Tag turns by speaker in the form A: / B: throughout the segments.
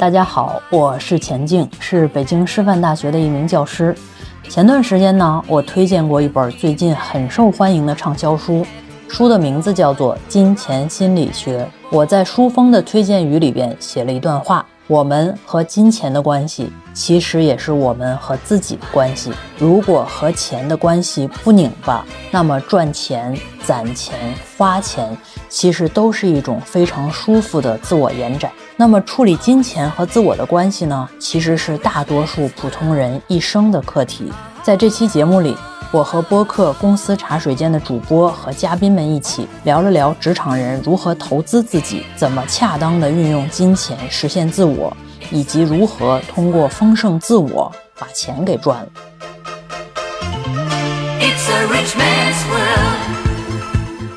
A: 大家好，我是钱静，是北京师范大学的一名教师。前段时间呢，我推荐过一本最近很受欢迎的畅销书，书的名字叫做《金钱心理学》。我在书封的推荐语里边写了一段话。我们和金钱的关系，其实也是我们和自己的关系。如果和钱的关系不拧巴，那么赚钱、攒钱、花钱，其实都是一种非常舒服的自我延展。那么处理金钱和自我的关系呢，其实是大多数普通人一生的课题。在这期节目里。我和播客公司茶水间的主播和嘉宾们一起聊了聊职场人如何投资自己，怎么恰当的运用金钱实现自我，以及如何通过丰盛自我把钱给赚了。It's a rich man's world.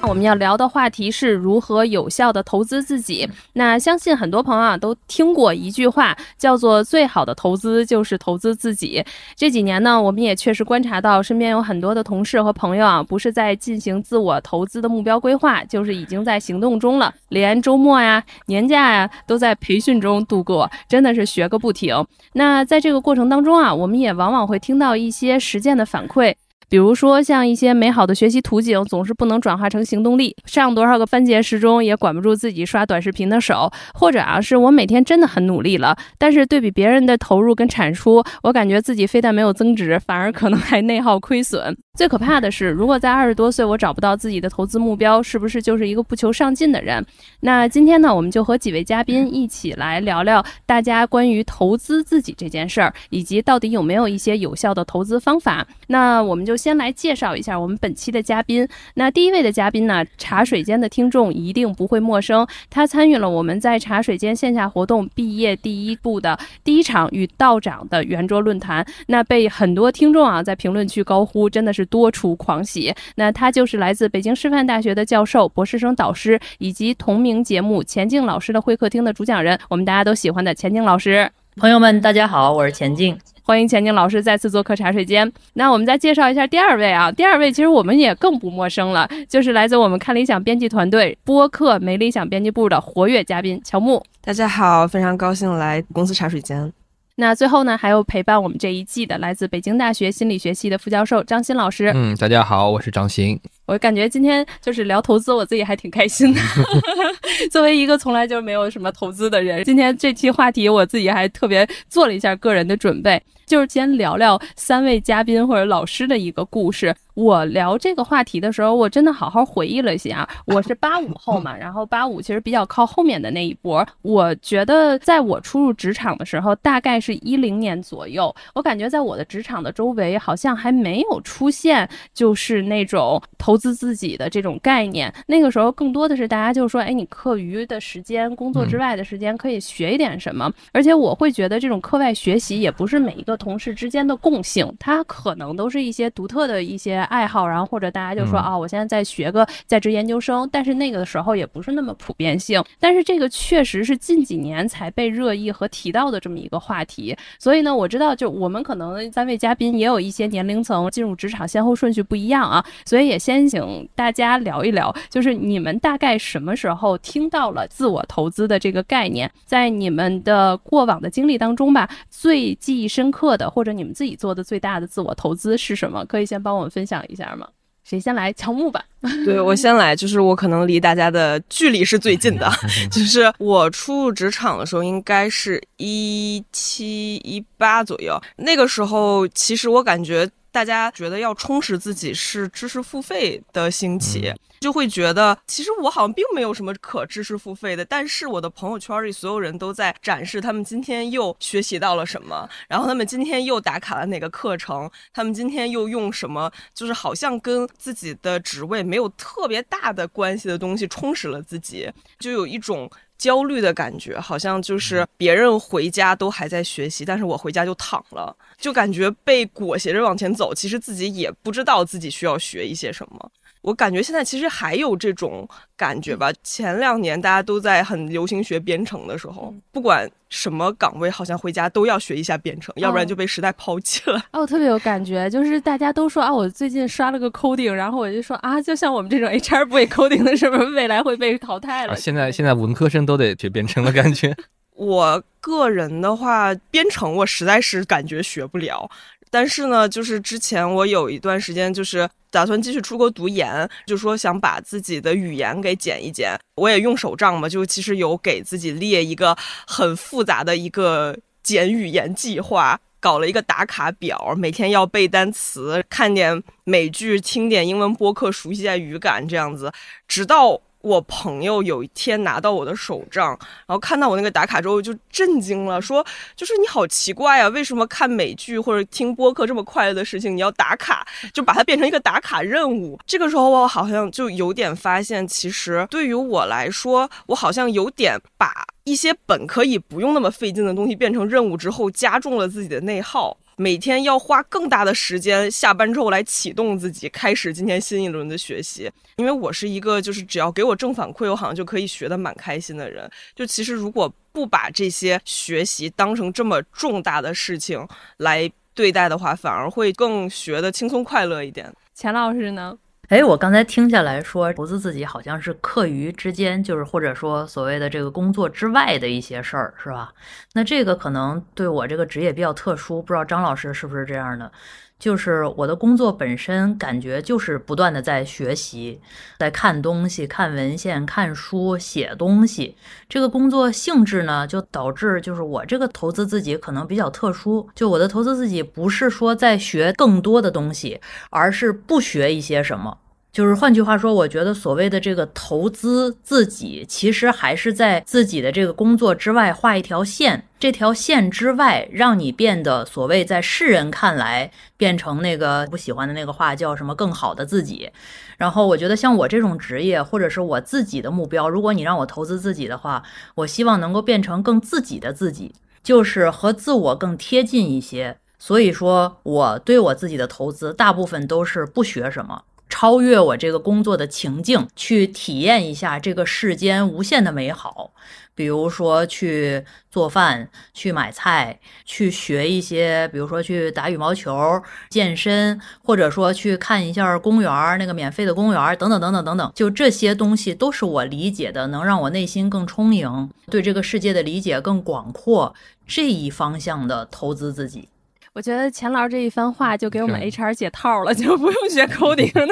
B: 我们要聊的话题是如何有效的投资自己。那相信很多朋友啊都听过一句话，叫做“最好的投资就是投资自己”。这几年呢，我们也确实观察到，身边有很多的同事和朋友啊，不是在进行自我投资的目标规划，就是已经在行动中了，连周末呀、年假呀都在培训中度过，真的是学个不停。那在这个过程当中啊，我们也往往会听到一些实践的反馈。比如说，像一些美好的学习图景，总是不能转化成行动力；上多少个番茄时钟，也管不住自己刷短视频的手；或者啊，是我每天真的很努力了，但是对比别人的投入跟产出，我感觉自己非但没有增值，反而可能还内耗亏损。最可怕的是，如果在二十多岁我找不到自己的投资目标，是不是就是一个不求上进的人？那今天呢，我们就和几位嘉宾一起来聊聊大家关于投资自己这件事儿，以及到底有没有一些有效的投资方法。那我们就先来介绍一下我们本期的嘉宾。那第一位的嘉宾呢，茶水间的听众一定不会陌生，他参与了我们在茶水间线下活动毕业第一步的第一场与道长的圆桌论坛，那被很多听众啊在评论区高呼，真的是。多出狂喜，那他就是来自北京师范大学的教授、博士生导师，以及同名节目钱静老师的会客厅的主讲人，我们大家都喜欢的钱静老师。
A: 朋友们，大家好，我是钱静，
B: 欢迎钱宁老师再次做客茶水间。那我们再介绍一下第二位啊，第二位其实我们也更不陌生了，就是来自我们看理想编辑团队播客没理想编辑部的活跃嘉宾乔木。
C: 大家好，非常高兴来公司茶水间。
B: 那最后呢，还有陪伴我们这一季的来自北京大学心理学系的副教授张鑫老师。
D: 嗯，大家好，我是张鑫。
B: 我感觉今天就是聊投资，我自己还挺开心的。作为一个从来就没有什么投资的人，今天这期话题我自己还特别做了一下个人的准备。就是先聊聊三位嘉宾或者老师的一个故事。我聊这个话题的时候，我真的好好回忆了一下。我是八五后嘛，然后八五其实比较靠后面的那一波。我觉得在我初入职场的时候，大概是一零年左右，我感觉在我的职场的周围好像还没有出现就是那种投资自己的这种概念。那个时候更多的是大家就说，哎，你课余的时间、工作之外的时间可以学一点什么。而且我会觉得这种课外学习也不是每一个。同事之间的共性，它可能都是一些独特的一些爱好，然后或者大家就说啊，我现在在学个在职研究生，但是那个的时候也不是那么普遍性。但是这个确实是近几年才被热议和提到的这么一个话题。所以呢，我知道就我们可能三位嘉宾也有一些年龄层进入职场先后顺序不一样啊，所以也先请大家聊一聊，就是你们大概什么时候听到了自我投资的这个概念，在你们的过往的经历当中吧，最记忆深刻。的或者你们自己做的最大的自我投资是什么？可以先帮我们分享一下吗？谁先来？乔木吧。
C: 对我先来，就是我可能离大家的距离是最近的，就是我初入职场的时候，应该是一七一八左右。那个时候，其实我感觉大家觉得要充实自己是知识付费的兴起。就会觉得，其实我好像并没有什么可知识付费的，但是我的朋友圈里所有人都在展示他们今天又学习到了什么，然后他们今天又打卡了哪个课程，他们今天又用什么，就是好像跟自己的职位没有特别大的关系的东西充实了自己，就有一种焦虑的感觉，好像就是别人回家都还在学习，但是我回家就躺了，就感觉被裹挟着往前走，其实自己也不知道自己需要学一些什么。我感觉现在其实还有这种感觉吧。前两年大家都在很流行学编程的时候，不管什么岗位，好像回家都要学一下编程，要不然就被时代抛弃了。
B: 哦，我特别有感觉，就是大家都说啊，我最近刷了个 coding，然后我就说啊，就像我们这种 HR 不会 coding 的，是不是未来会被淘汰了？
D: 现在现在文科生都得学编程的感觉。
C: 我个人的话，编程我实在是感觉学不了。但是呢，就是之前我有一段时间就是打算继续出国读研，就说想把自己的语言给减一减。我也用手账嘛，就其实有给自己列一个很复杂的一个减语言计划，搞了一个打卡表，每天要背单词、看点美剧、听点英文播客，熟悉一下语感，这样子，直到。我朋友有一天拿到我的手账，然后看到我那个打卡之后就震惊了，说：“就是你好奇怪啊，为什么看美剧或者听播客这么快乐的事情，你要打卡，就把它变成一个打卡任务。”这个时候我好像就有点发现，其实对于我来说，我好像有点把一些本可以不用那么费劲的东西变成任务之后，加重了自己的内耗。每天要花更大的时间，下班之后来启动自己，开始今天新一轮的学习。因为我是一个，就是只要给我正反馈，我好像就可以学得蛮开心的人。就其实如果不把这些学习当成这么重大的事情来对待的话，反而会更学得轻松快乐一点。
B: 钱老师呢？
A: 哎，我刚才听下来说，投资自己好像是课余之间，就是或者说所谓的这个工作之外的一些事儿，是吧？那这个可能对我这个职业比较特殊，不知道张老师是不是这样的？就是我的工作本身感觉就是不断的在学习，在看东西、看文献、看书、写东西。这个工作性质呢，就导致就是我这个投资自己可能比较特殊。就我的投资自己不是说在学更多的东西，而是不学一些什么。就是换句话说，我觉得所谓的这个投资自己，其实还是在自己的这个工作之外画一条线。这条线之外，让你变得所谓在世人看来变成那个不喜欢的那个话叫什么更好的自己。然后我觉得像我这种职业，或者是我自己的目标，如果你让我投资自己的话，我希望能够变成更自己的自己，就是和自我更贴近一些。所以说，我对我自己的投资大部分都是不学什么。超越我这个工作的情境，去体验一下这个世间无限的美好。比如说去做饭、去买菜、去学一些，比如说去打羽毛球、健身，或者说去看一下公园那个免费的公园等等等等等等。就这些东西都是我理解的，能让我内心更充盈，对这个世界的理解更广阔这一方向的投资自己。
B: 我觉得钱老师这一番话就给我们 HR 解套了，就不用学 coding 了，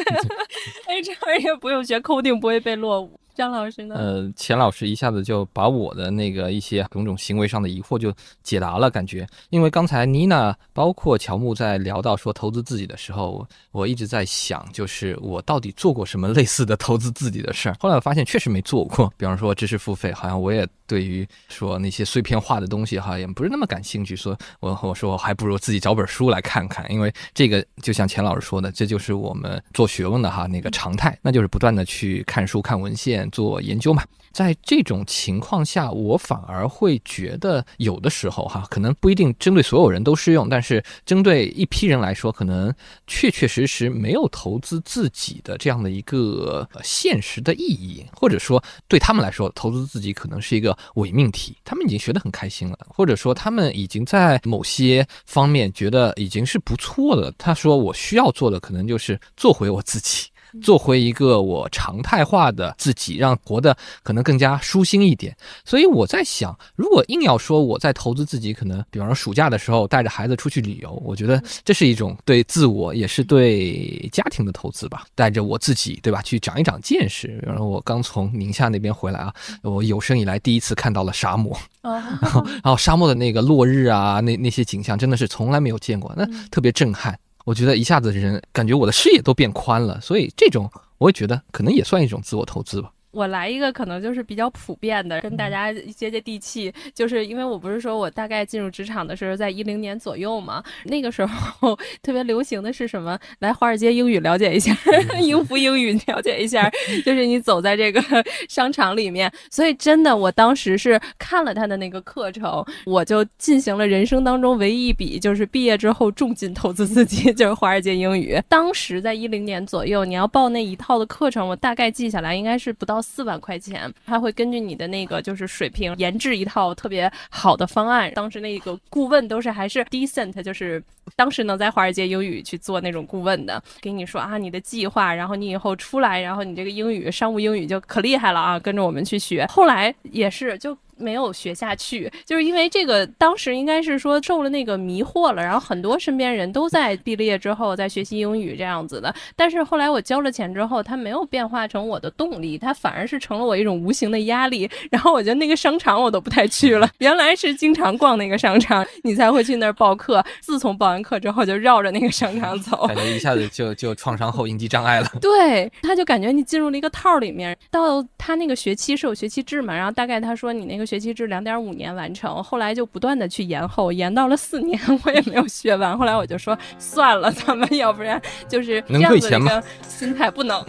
B: HR 也不用学 coding，不会被落伍。张老师呢？
D: 呃，钱老师一下子就把我的那个一些种种行为上的疑惑就解答了，感觉。因为刚才妮娜包括乔木在聊到说投资自己的时候，我一直在想，就是我到底做过什么类似的投资自己的事儿。后来我发现确实没做过，比方说知识付费，好像我也对于说那些碎片化的东西哈，也不是那么感兴趣。说我我说我还不如自己找本书来看看，因为这个就像钱老师说的，这就是我们做学问的哈那个常态，那就是不断的去看书看文献。做研究嘛，在这种情况下，我反而会觉得有的时候哈，可能不一定针对所有人都适用，但是针对一批人来说，可能确确实实没有投资自己的这样的一个现实的意义，或者说对他们来说，投资自己可能是一个伪命题。他们已经学得很开心了，或者说他们已经在某些方面觉得已经是不错的。他说我需要做的可能就是做回我自己。做回一个我常态化的自己，让活得可能更加舒心一点。所以我在想，如果硬要说我在投资自己，可能比方说暑假的时候带着孩子出去旅游，我觉得这是一种对自我也是对家庭的投资吧。带着我自己，对吧？去长一长见识。然后我刚从宁夏那边回来啊，我有生以来第一次看到了沙漠，然后沙漠的那个落日啊，那那些景象真的是从来没有见过，那特别震撼。我觉得一下子人感觉我的视野都变宽了，所以这种我也觉得可能也算一种自我投资吧。
B: 我来一个可能就是比较普遍的，跟大家接接地气，就是因为我不是说我大概进入职场的时候在一零年左右嘛，那个时候 特别流行的是什么？来华尔街英语了解一下，英孚英语了解一下，就是你走在这个 商场里面，所以真的我当时是看了他的那个课程，我就进行了人生当中唯一一笔就是毕业之后重金投资自己，就是华尔街英语。当时在一零年左右，你要报那一套的课程，我大概记下来应该是不到。四万块钱，他会根据你的那个就是水平研制一套特别好的方案。当时那个顾问都是还是 decent，就是当时能在华尔街英语去做那种顾问的，给你说啊你的计划，然后你以后出来，然后你这个英语商务英语就可厉害了啊，跟着我们去学。后来也是就没有学下去，就是因为这个当时应该是说受了那个迷惑了，然后很多身边人都在毕了业之后在学习英语这样子的，但是后来我交了钱之后，它没有变化成我的动力，它反而是成了我一种无形的压力。然后我觉得那个商场我都不太去了，原来是经常逛那个商场，你才会去那儿报课。自从报完课之后，就绕着那个商场走，
D: 感觉一下子 就就创伤后应激障碍了。
B: 对，他就感觉你进入了一个套里面。到他那个学期是有学期制嘛，然后大概他说你那个学期制两点五年完成，后来就不断的去延后，延到了四年，我也没有学完。后来我就说算了，咱们要不然就是这样子一个心态，不能，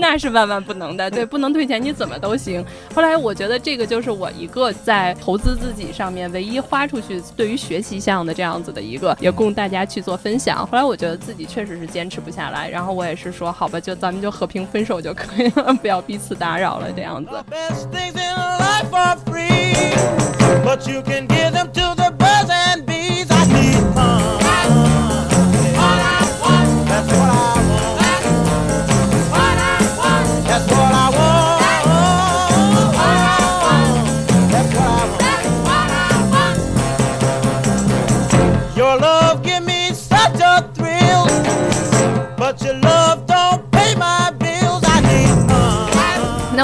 B: 那是万万不能的。对，不能退钱，你怎么都行。后来我觉得这个就是我一个在投资自己上面唯一花出去对于学习项的这样子的一个，也供大家去做分享。后来我觉得自己确实是坚持不下来，然后我也是说好吧，就咱们就和平分手就可以了，不要彼此打扰了这样子。But you can give them to the birds and bees.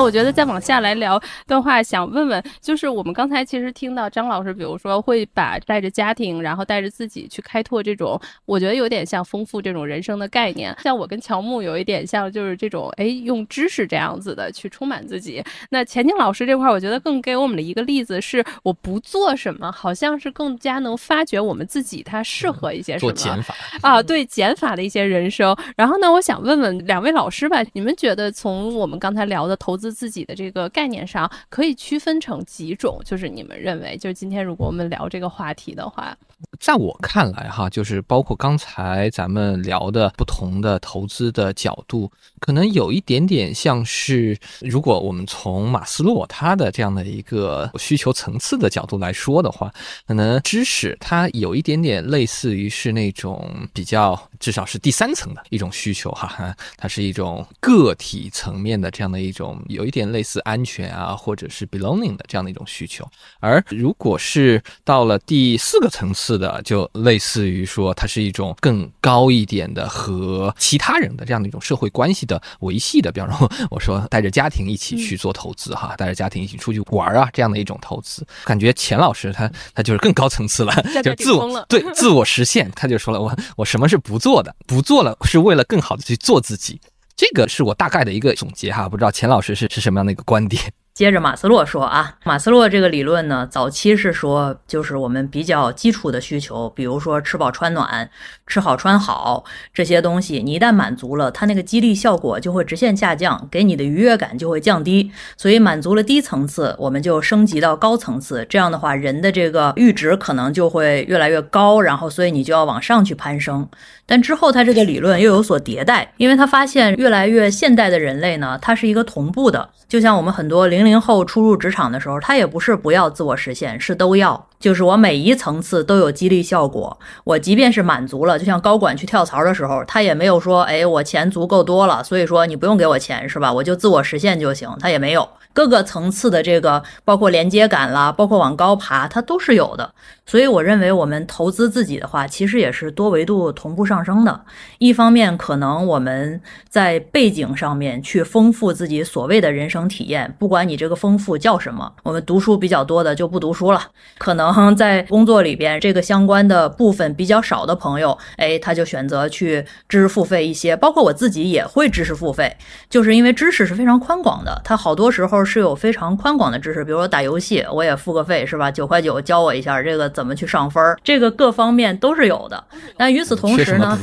B: 我觉得再往下来聊的话，想问问，就是我们刚才其实听到张老师，比如说会把带着家庭，然后带着自己去开拓这种，我觉得有点像丰富这种人生的概念。像我跟乔木有一点像，就是这种哎，用知识这样子的去充满自己。那钱宁老师这块，我觉得更给我们的一个例子是，我不做什么，好像是更加能发掘我们自己他适合一些什么。
D: 做减法
B: 啊，对减法的一些人生。然后呢，我想问问两位老师吧，你们觉得从我们刚才聊的投资。自己的这个概念上可以区分成几种，就是你们认为，就是今天如果我们聊这个话题的话，
D: 在我看来哈，就是包括刚才咱们聊的不同的投资的角度，可能有一点点像是，如果我们从马斯洛他的这样的一个需求层次的角度来说的话，可能知识它有一点点类似于是那种比较至少是第三层的一种需求哈，它是一种个体层面的这样的一种。有一点类似安全啊，或者是 belonging 的这样的一种需求，而如果是到了第四个层次的，就类似于说它是一种更高一点的和其他人的这样的一种社会关系的维系的，比方说我说带着家庭一起去做投资哈，带着家庭一起出去玩啊这样的一种投资，感觉钱老师他他就是更高层次了，就自我对自我实现，他就说了我我什么是不做的，不做了是为了更好的去做自己。这个是我大概的一个总结哈，不知道钱老师是是什么样的一个观点。
A: 接着马斯洛说啊，马斯洛这个理论呢，早期是说就是我们比较基础的需求，比如说吃饱穿暖、吃好穿好这些东西，你一旦满足了，它那个激励效果就会直线下降，给你的愉悦感就会降低。所以满足了低层次，我们就升级到高层次，这样的话，人的这个阈值可能就会越来越高，然后所以你就要往上去攀升。但之后他这个理论又有所迭代，因为他发现越来越现代的人类呢，它是一个同步的，就像我们很多零。零零后初入职场的时候，他也不是不要自我实现，是都要。就是我每一层次都有激励效果，我即便是满足了，就像高管去跳槽的时候，他也没有说，哎，我钱足够多了，所以说你不用给我钱，是吧？我就自我实现就行，他也没有。各个层次的这个，包括连接感啦，包括往高爬，它都是有的。所以我认为，我们投资自己的话，其实也是多维度同步上升的。一方面，可能我们在背景上面去丰富自己所谓的人生体验，不管你这个丰富叫什么，我们读书比较多的就不读书了，可能在工作里边这个相关的部分比较少的朋友，哎，他就选择去知识付费一些。包括我自己也会知识付费，就是因为知识是非常宽广的，它好多时候。是有非常宽广的知识，比如说打游戏，我也付个费，是吧？九块九教我一下这个怎么去上分儿，这个各方面都是有的。那与此同时呢，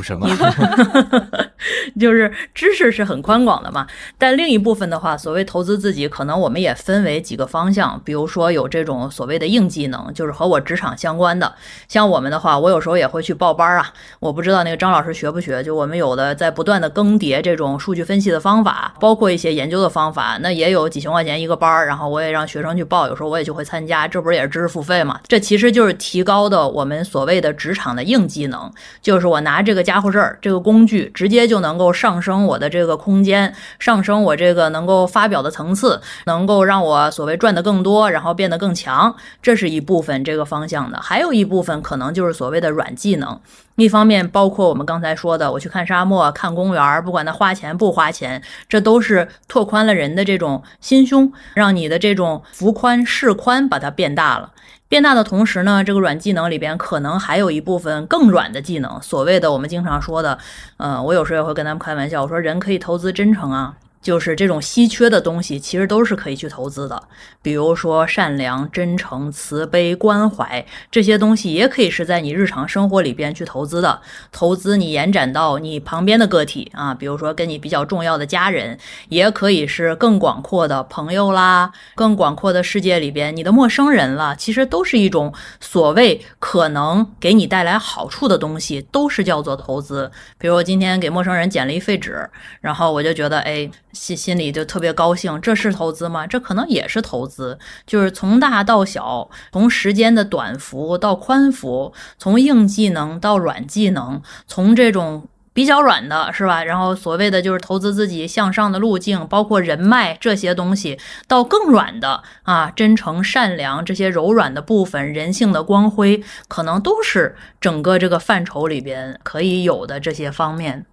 A: 就是知识是很宽广的嘛。但另一部分的话，所谓投资自己，可能我们也分为几个方向，比如说有这种所谓的硬技能，就是和我职场相关的。像我们的话，我有时候也会去报班啊。我不知道那个张老师学不学？就我们有的在不断的更迭这种数据分析的方法，包括一些研究的方法，那也有几千块钱。一个班儿，然后我也让学生去报，有时候我也就会参加，这不是也是知识付费嘛？这其实就是提高的我们所谓的职场的硬技能，就是我拿这个家伙事儿，这个工具直接就能够上升我的这个空间，上升我这个能够发表的层次，能够让我所谓赚的更多，然后变得更强，这是一部分这个方向的。还有一部分可能就是所谓的软技能。一方面包括我们刚才说的，我去看沙漠、看公园，不管它花钱不花钱，这都是拓宽了人的这种心胸，让你的这种幅宽视宽把它变大了。变大的同时呢，这个软技能里边可能还有一部分更软的技能，所谓的我们经常说的，呃，我有时候也会跟他们开玩笑，我说人可以投资真诚啊。就是这种稀缺的东西，其实都是可以去投资的。比如说善良、真诚、慈悲、关怀这些东西，也可以是在你日常生活里边去投资的。投资你延展到你旁边的个体啊，比如说跟你比较重要的家人，也可以是更广阔的朋友啦，更广阔的世界里边你的陌生人了。其实都是一种所谓可能给你带来好处的东西，都是叫做投资。比如我今天给陌生人捡了一废纸，然后我就觉得，哎。心心里就特别高兴，这是投资吗？这可能也是投资，就是从大到小，从时间的短幅到宽幅，从硬技能到软技能，从这种比较软的是吧？然后所谓的就是投资自己向上的路径，包括人脉这些东西，到更软的啊，真诚、善良这些柔软的部分，人性的光辉，可能都是整个这个范畴里边可以有的这些方面。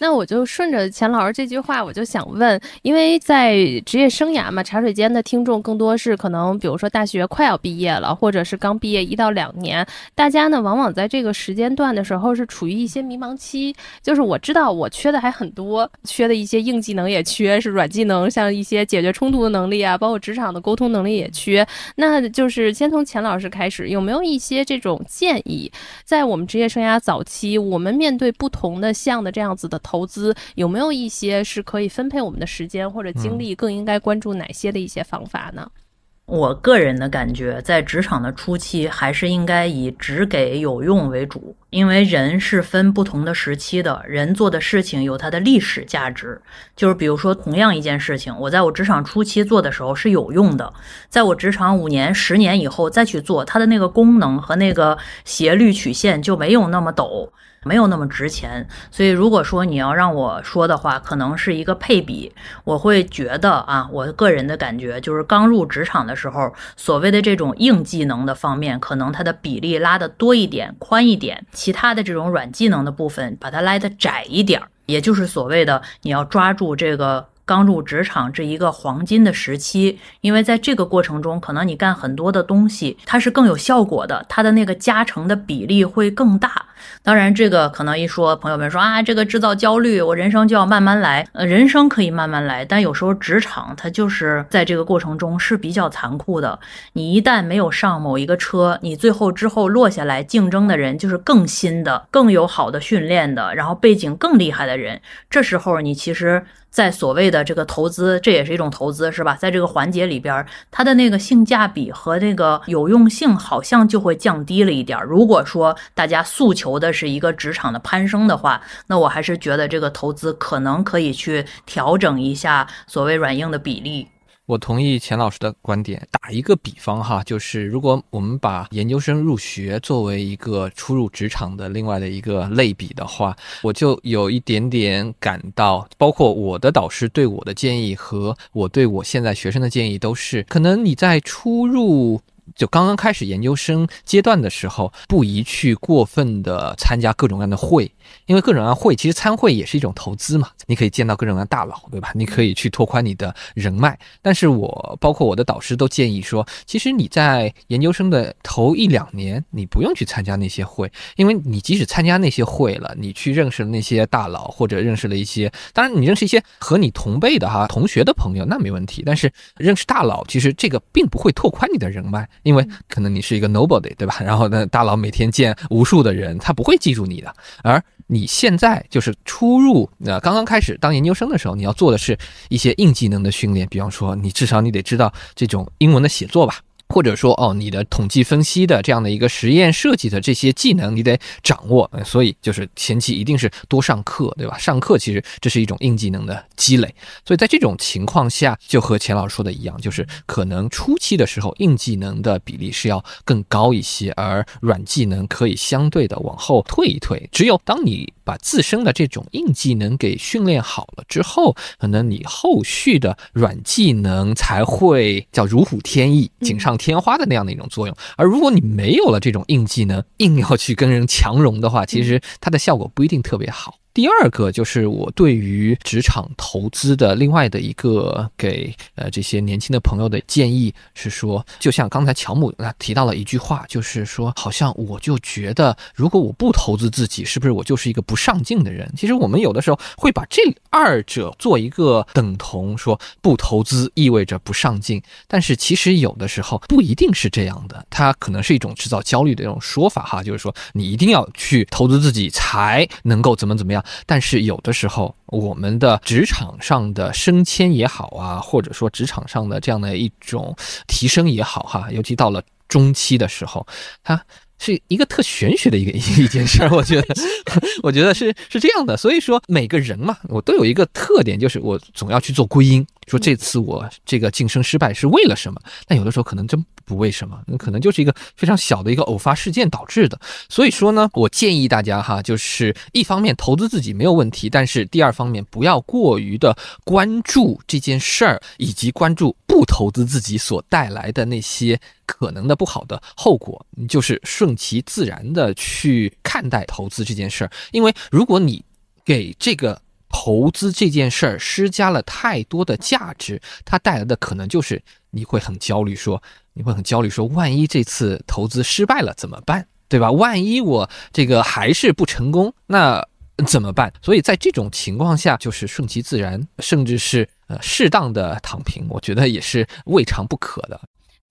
B: 那我就顺着钱老师这句话，我就想问，因为在职业生涯嘛，茶水间的听众更多是可能，比如说大学快要毕业了，或者是刚毕业一到两年，大家呢往往在这个时间段的时候是处于一些迷茫期，就是我知道我缺的还很多，缺的一些硬技能也缺，是软技能，像一些解决冲突的能力啊，包括职场的沟通能力也缺。那就是先从钱老师开始，有没有一些这种建议，在我们职业生涯早期，我们面对不同的项的这样子的。投资有没有一些是可以分配我们的时间或者精力，更应该关注哪些的一些方法呢？
A: 我个人的感觉，在职场的初期，还是应该以只给有用为主，因为人是分不同的时期的，人做的事情有它的历史价值。就是比如说，同样一件事情，我在我职场初期做的时候是有用的，在我职场五年、十年以后再去做，它的那个功能和那个斜率曲线就没有那么陡。没有那么值钱，所以如果说你要让我说的话，可能是一个配比。我会觉得啊，我个人的感觉就是刚入职场的时候，所谓的这种硬技能的方面，可能它的比例拉的多一点、宽一点；其他的这种软技能的部分，把它拉的窄一点，也就是所谓的你要抓住这个。刚入职场这一个黄金的时期，因为在这个过程中，可能你干很多的东西，它是更有效果的，它的那个加成的比例会更大。当然，这个可能一说，朋友们说啊，这个制造焦虑，我人生就要慢慢来。呃，人生可以慢慢来，但有时候职场它就是在这个过程中是比较残酷的。你一旦没有上某一个车，你最后之后落下来竞争的人就是更新的、更有好的训练的，然后背景更厉害的人。这时候你其实。在所谓的这个投资，这也是一种投资，是吧？在这个环节里边，它的那个性价比和那个有用性好像就会降低了一点。如果说大家诉求的是一个职场的攀升的话，那我还是觉得这个投资可能可以去调整一下所谓软硬的比例。
D: 我同意钱老师的观点。打一个比方哈，就是如果我们把研究生入学作为一个初入职场的另外的一个类比的话，我就有一点点感到，包括我的导师对我的建议和我对我现在学生的建议都是，可能你在初入。就刚刚开始研究生阶段的时候，不宜去过分的参加各种各样的会，因为各种各样的会其实参会也是一种投资嘛。你可以见到各种各样大佬，对吧？你可以去拓宽你的人脉。但是我包括我的导师都建议说，其实你在研究生的头一两年，你不用去参加那些会，因为你即使参加那些会了，你去认识了那些大佬，或者认识了一些，当然你认识一些和你同辈的哈同学的朋友，那没问题。但是认识大佬，其实这个并不会拓宽你的人脉。因为可能你是一个 nobody，对吧？然后呢，大佬每天见无数的人，他不会记住你的。而你现在就是初入，呃刚刚开始当研究生的时候，你要做的是一些硬技能的训练，比方说，你至少你得知道这种英文的写作吧。或者说哦，你的统计分析的这样的一个实验设计的这些技能，你得掌握。所以就是前期一定是多上课，对吧？上课其实这是一种硬技能的积累。所以在这种情况下，就和钱老师说的一样，就是可能初期的时候硬技能的比例是要更高一些，而软技能可以相对的往后退一退。只有当你把自身的这种硬技能给训练好了之后，可能你后续的软技能才会叫如虎添翼、锦上添花的那样的一种作用。而如果你没有了这种硬技能，硬要去跟人强融的话，其实它的效果不一定特别好。第二个就是我对于职场投资的另外的一个给呃这些年轻的朋友的建议是说，就像刚才乔姆那提到了一句话，就是说好像我就觉得如果我不投资自己，是不是我就是一个不上进的人？其实我们有的时候会把这二者做一个等同，说不投资意味着不上进，但是其实有的时候不一定是这样的，它可能是一种制造焦虑的一种说法哈，就是说你一定要去投资自己才能够怎么怎么样。但是有的时候，我们的职场上的升迁也好啊，或者说职场上的这样的一种提升也好哈，尤其到了中期的时候，它是一个特玄学的一个一件事儿。我觉得，我觉得是是这样的。所以说，每个人嘛，我都有一个特点，就是我总要去做归因。说这次我这个晋升失败是为了什么？但有的时候可能真不为什么，那可能就是一个非常小的一个偶发事件导致的。所以说呢，我建议大家哈，就是一方面投资自己没有问题，但是第二方面不要过于的关注这件事儿，以及关注不投资自己所带来的那些可能的不好的后果。你就是顺其自然的去看待投资这件事儿，因为如果你给这个。投资这件事儿施加了太多的价值，它带来的可能就是你会很焦虑，说你会很焦虑，说万一这次投资失败了怎么办，对吧？万一我这个还是不成功，那怎么办？所以在这种情况下，就是顺其自然，甚至是呃适当的躺平，我觉得也是未尝不可的。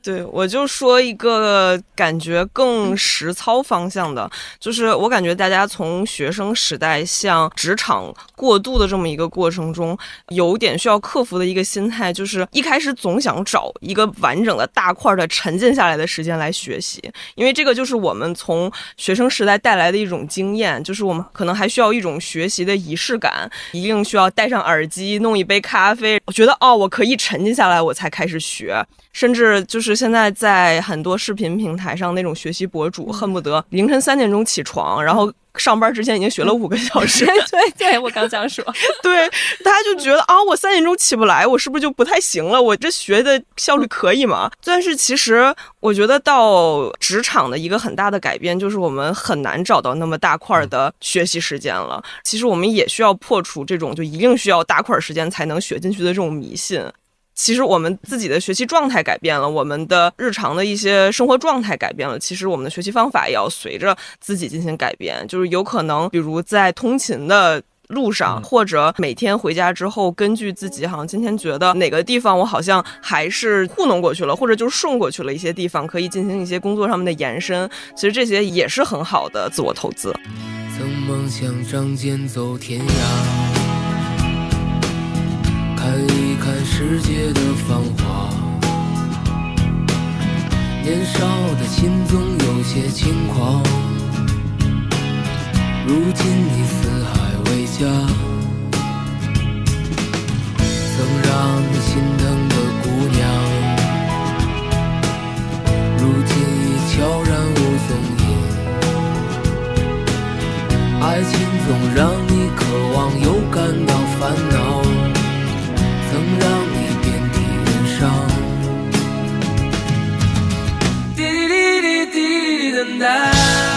C: 对，我就说一个感觉更实操方向的，就是我感觉大家从学生时代向职场过渡的这么一个过程中，有点需要克服的一个心态，就是一开始总想找一个完整的大块的沉浸下来的时间来学习，因为这个就是我们从学生时代带来的一种经验，就是我们可能还需要一种学习的仪式感，一定需要戴上耳机，弄一杯咖啡，我觉得哦，我可以沉浸下来，我才开始学。甚至就是现在在很多视频平台上，那种学习博主恨不得凌晨三点钟起床，然后上班之前已经学了五个小 时。
B: 对对，我刚想说，
C: 对，大家就觉得啊，我三点钟起不来，我是不是就不太行了？我这学的效率可以吗？但是其实我觉得到职场的一个很大的改变，就是我们很难找到那么大块的学习时间了。其实我们也需要破除这种就一定需要大块时间才能学进去的这种迷信。其实我们自己的学习状态改变了，我们的日常的一些生活状态改变了。其实我们的学习方法也要随着自己进行改变。就是有可能，比如在通勤的路上，或者每天回家之后，根据自己好像今天觉得哪个地方我好像还是糊弄过去了，或者就是顺过去了一些地方，可以进行一些工作上面的延伸。其实这些也是很好的自我投资。曾梦想仗剑走天涯。世界的繁华，年少的心总有些轻狂。如今你四海为家，曾让你心疼的姑娘，如今已悄然无踪影。爱情总让你渴望又感到烦恼。滴等待。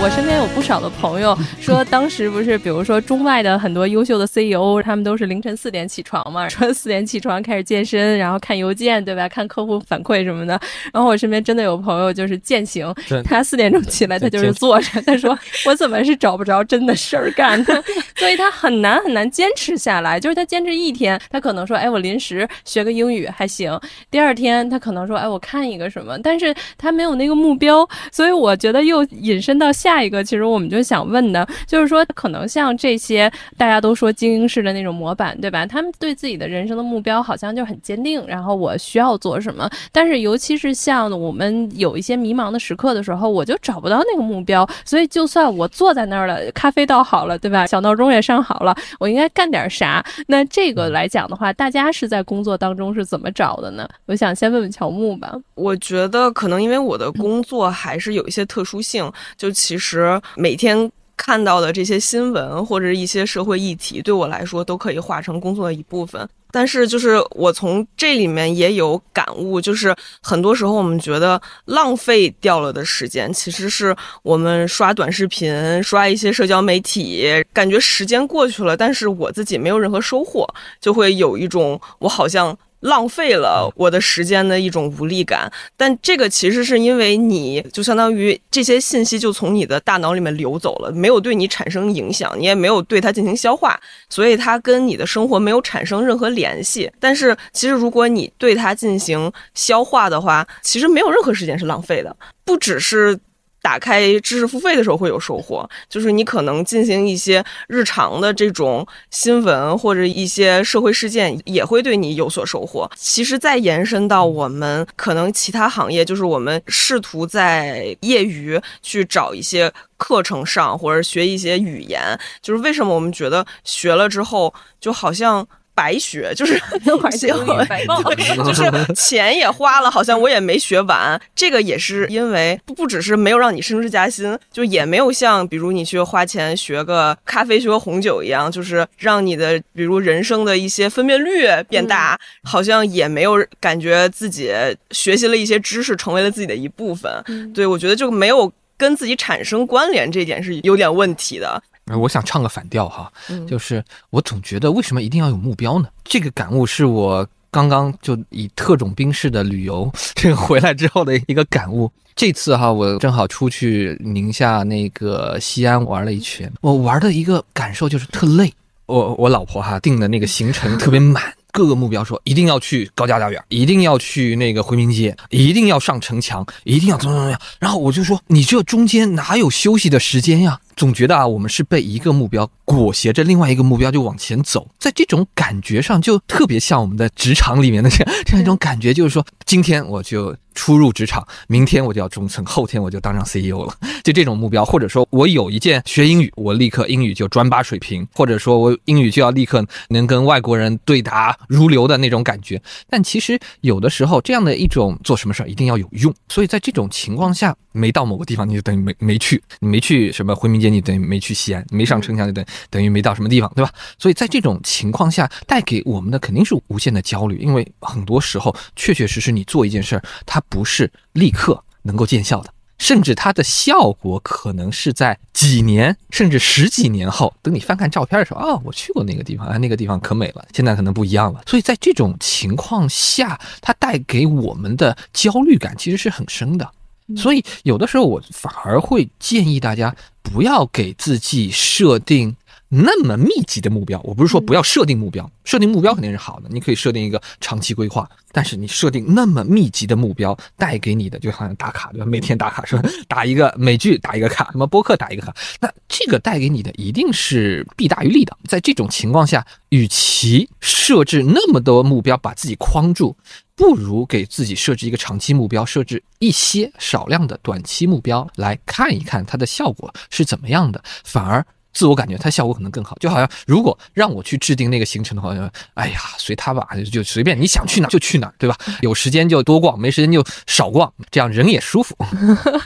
C: 我身边有不少的朋友 说，当时不是，比如说中外的很多优秀的 CEO，他们都是凌晨四点起床嘛，说四点起床开始健身，然后看邮件，对吧？看客户反馈什么的。然后我身边真的有朋友就是践行，他四点钟起来，他就是坐着，他说我怎么是找不着真的事儿干呢？所以他很难很难坚持下来。就是他坚持一天，他可能说，哎，我临时学个英语还行；第二天他可能说，哎，我看一个什么，但是他没有那个目标。所以我觉得又引申到下。下一个，其实我们就想问的，就是说，可能像这些大家都说精英式的那种模板，对吧？他们对自己的人生的目标好像就很坚定，然后我需要做什么。但是，尤其是像我们有一些迷茫的时刻的时候，我就找不到那个目标。所以，就算我坐在那儿了，咖啡倒好了，对吧？小闹钟也上好了，我应该干点啥？那这个来讲的话，大家是在工作当中是怎么找的呢？我想先问问乔木吧。我觉得可能因为我的工作还是有一些特殊性，就其。其实每天看到的这些新闻或者一些社会议题，对我来说都可以化成工作的一部分。但是，就是我从这里面也有感悟，就是很多时候我们觉得浪费掉了的时间，其实是我们刷短视频、刷一些社交媒体，感觉时间过去了，但是我自己没有任何收获，就会有一种我好像。浪费了我的时间的一种无力感，但这个其实是因为你就相当于这些信息就从你的大脑里面流走了，没有对你产生影响，你也没有对它进行消化，所以它跟你的生活没有产生任何联系。但是其实如果你对它进行消化的话，其实没有任何时间是浪费的，不只是。打开知识付费的时候会有收获，就是你可能进行一些日常的这种新闻或者一些社会事件，也会对你有所收获。其实再延伸到我们可能其他行业，就是我们试图在业余去找一些课程上，或者学一些语言，就是为什么我们觉得学了之后就好像。白学就是
B: 白报，
C: 就是钱也花了，好像我也没学完。这个也是因为不不只是没有让你升职加薪，就也没有像比如你去花钱学个咖啡、学个红酒一样，就是让你的比如人生的一些分辨率变大，好像也没有感觉自己学习了一些知识成为了自己的一部分。对我觉得就没有跟自己产生关联，这一点是有点问题的。
D: 我想唱个反调哈，就是我总觉得为什么一定要有目标呢？这个感悟是我刚刚就以特种兵式的旅游这个回来之后的一个感悟。这次哈，我正好出去宁夏那个西安玩了一圈，我玩的一个感受就是特累。我我老婆哈定的那个行程特别满，各个目标说一定要去高家大院，一定要去那个回民街，一定要上城墙，一定要怎么怎么样。然后我就说，你这中间哪有休息的时间呀？总觉得啊，我们是被一个目标裹挟着，另外一个目标就往前走，在这种感觉上就特别像我们的职场里面的这样这样一种感觉，就是说，今天我就。初入职场，明天我就要中层，后天我就当上 CEO 了，就这种目标，或者说我有一件学英语，我立刻英语就专八水平，或者说我英语就要立刻能跟外国人对答如流的那种感觉。但其实有的时候，这样的一种做什么事儿一定要有用，所以在这种情况下，没到某个地方你就等于没没去，你没去什么回民街，你等于没去西安，没上城墙就等等于没到什么地方，对吧？所以在这种情况下，带给我们的肯定是无限的焦虑，因为很多时候确确实实你做一件事儿，它。不是立刻能够见效的，甚至它的效果可能是在几年甚至十几年后，等你翻看照片的时候，啊，我去过那个地方，啊，那个地方可美了，现在可能不一样了。所以在这种情况下，它带给我们的焦虑感其实是很深的。所以有的时候我反而会建议大家不要给自己设定。那么密集的目标，我不是说不要设定目标，设定目标肯定是好的，你可以设定一个长期规划。但是你设定那么密集的目标，带给你的就好像打卡对吧？每天打卡是吧？打一个美剧打一个卡，什么播客打一个卡，那这个带给你的一定是弊大于利的。在这种情况下，与其设置那么多目标把自己框住，不如给自己设置一个长期目标，设置一些少量的短期目标，来看一看它的效果是怎么样的，反而。自我感觉它效果可能更好，就好像如果让我去制定那个行程的话，哎呀，随他吧，就随便你想去哪就去哪，对吧？有时间就多逛，没时间就少逛，这样人也舒服。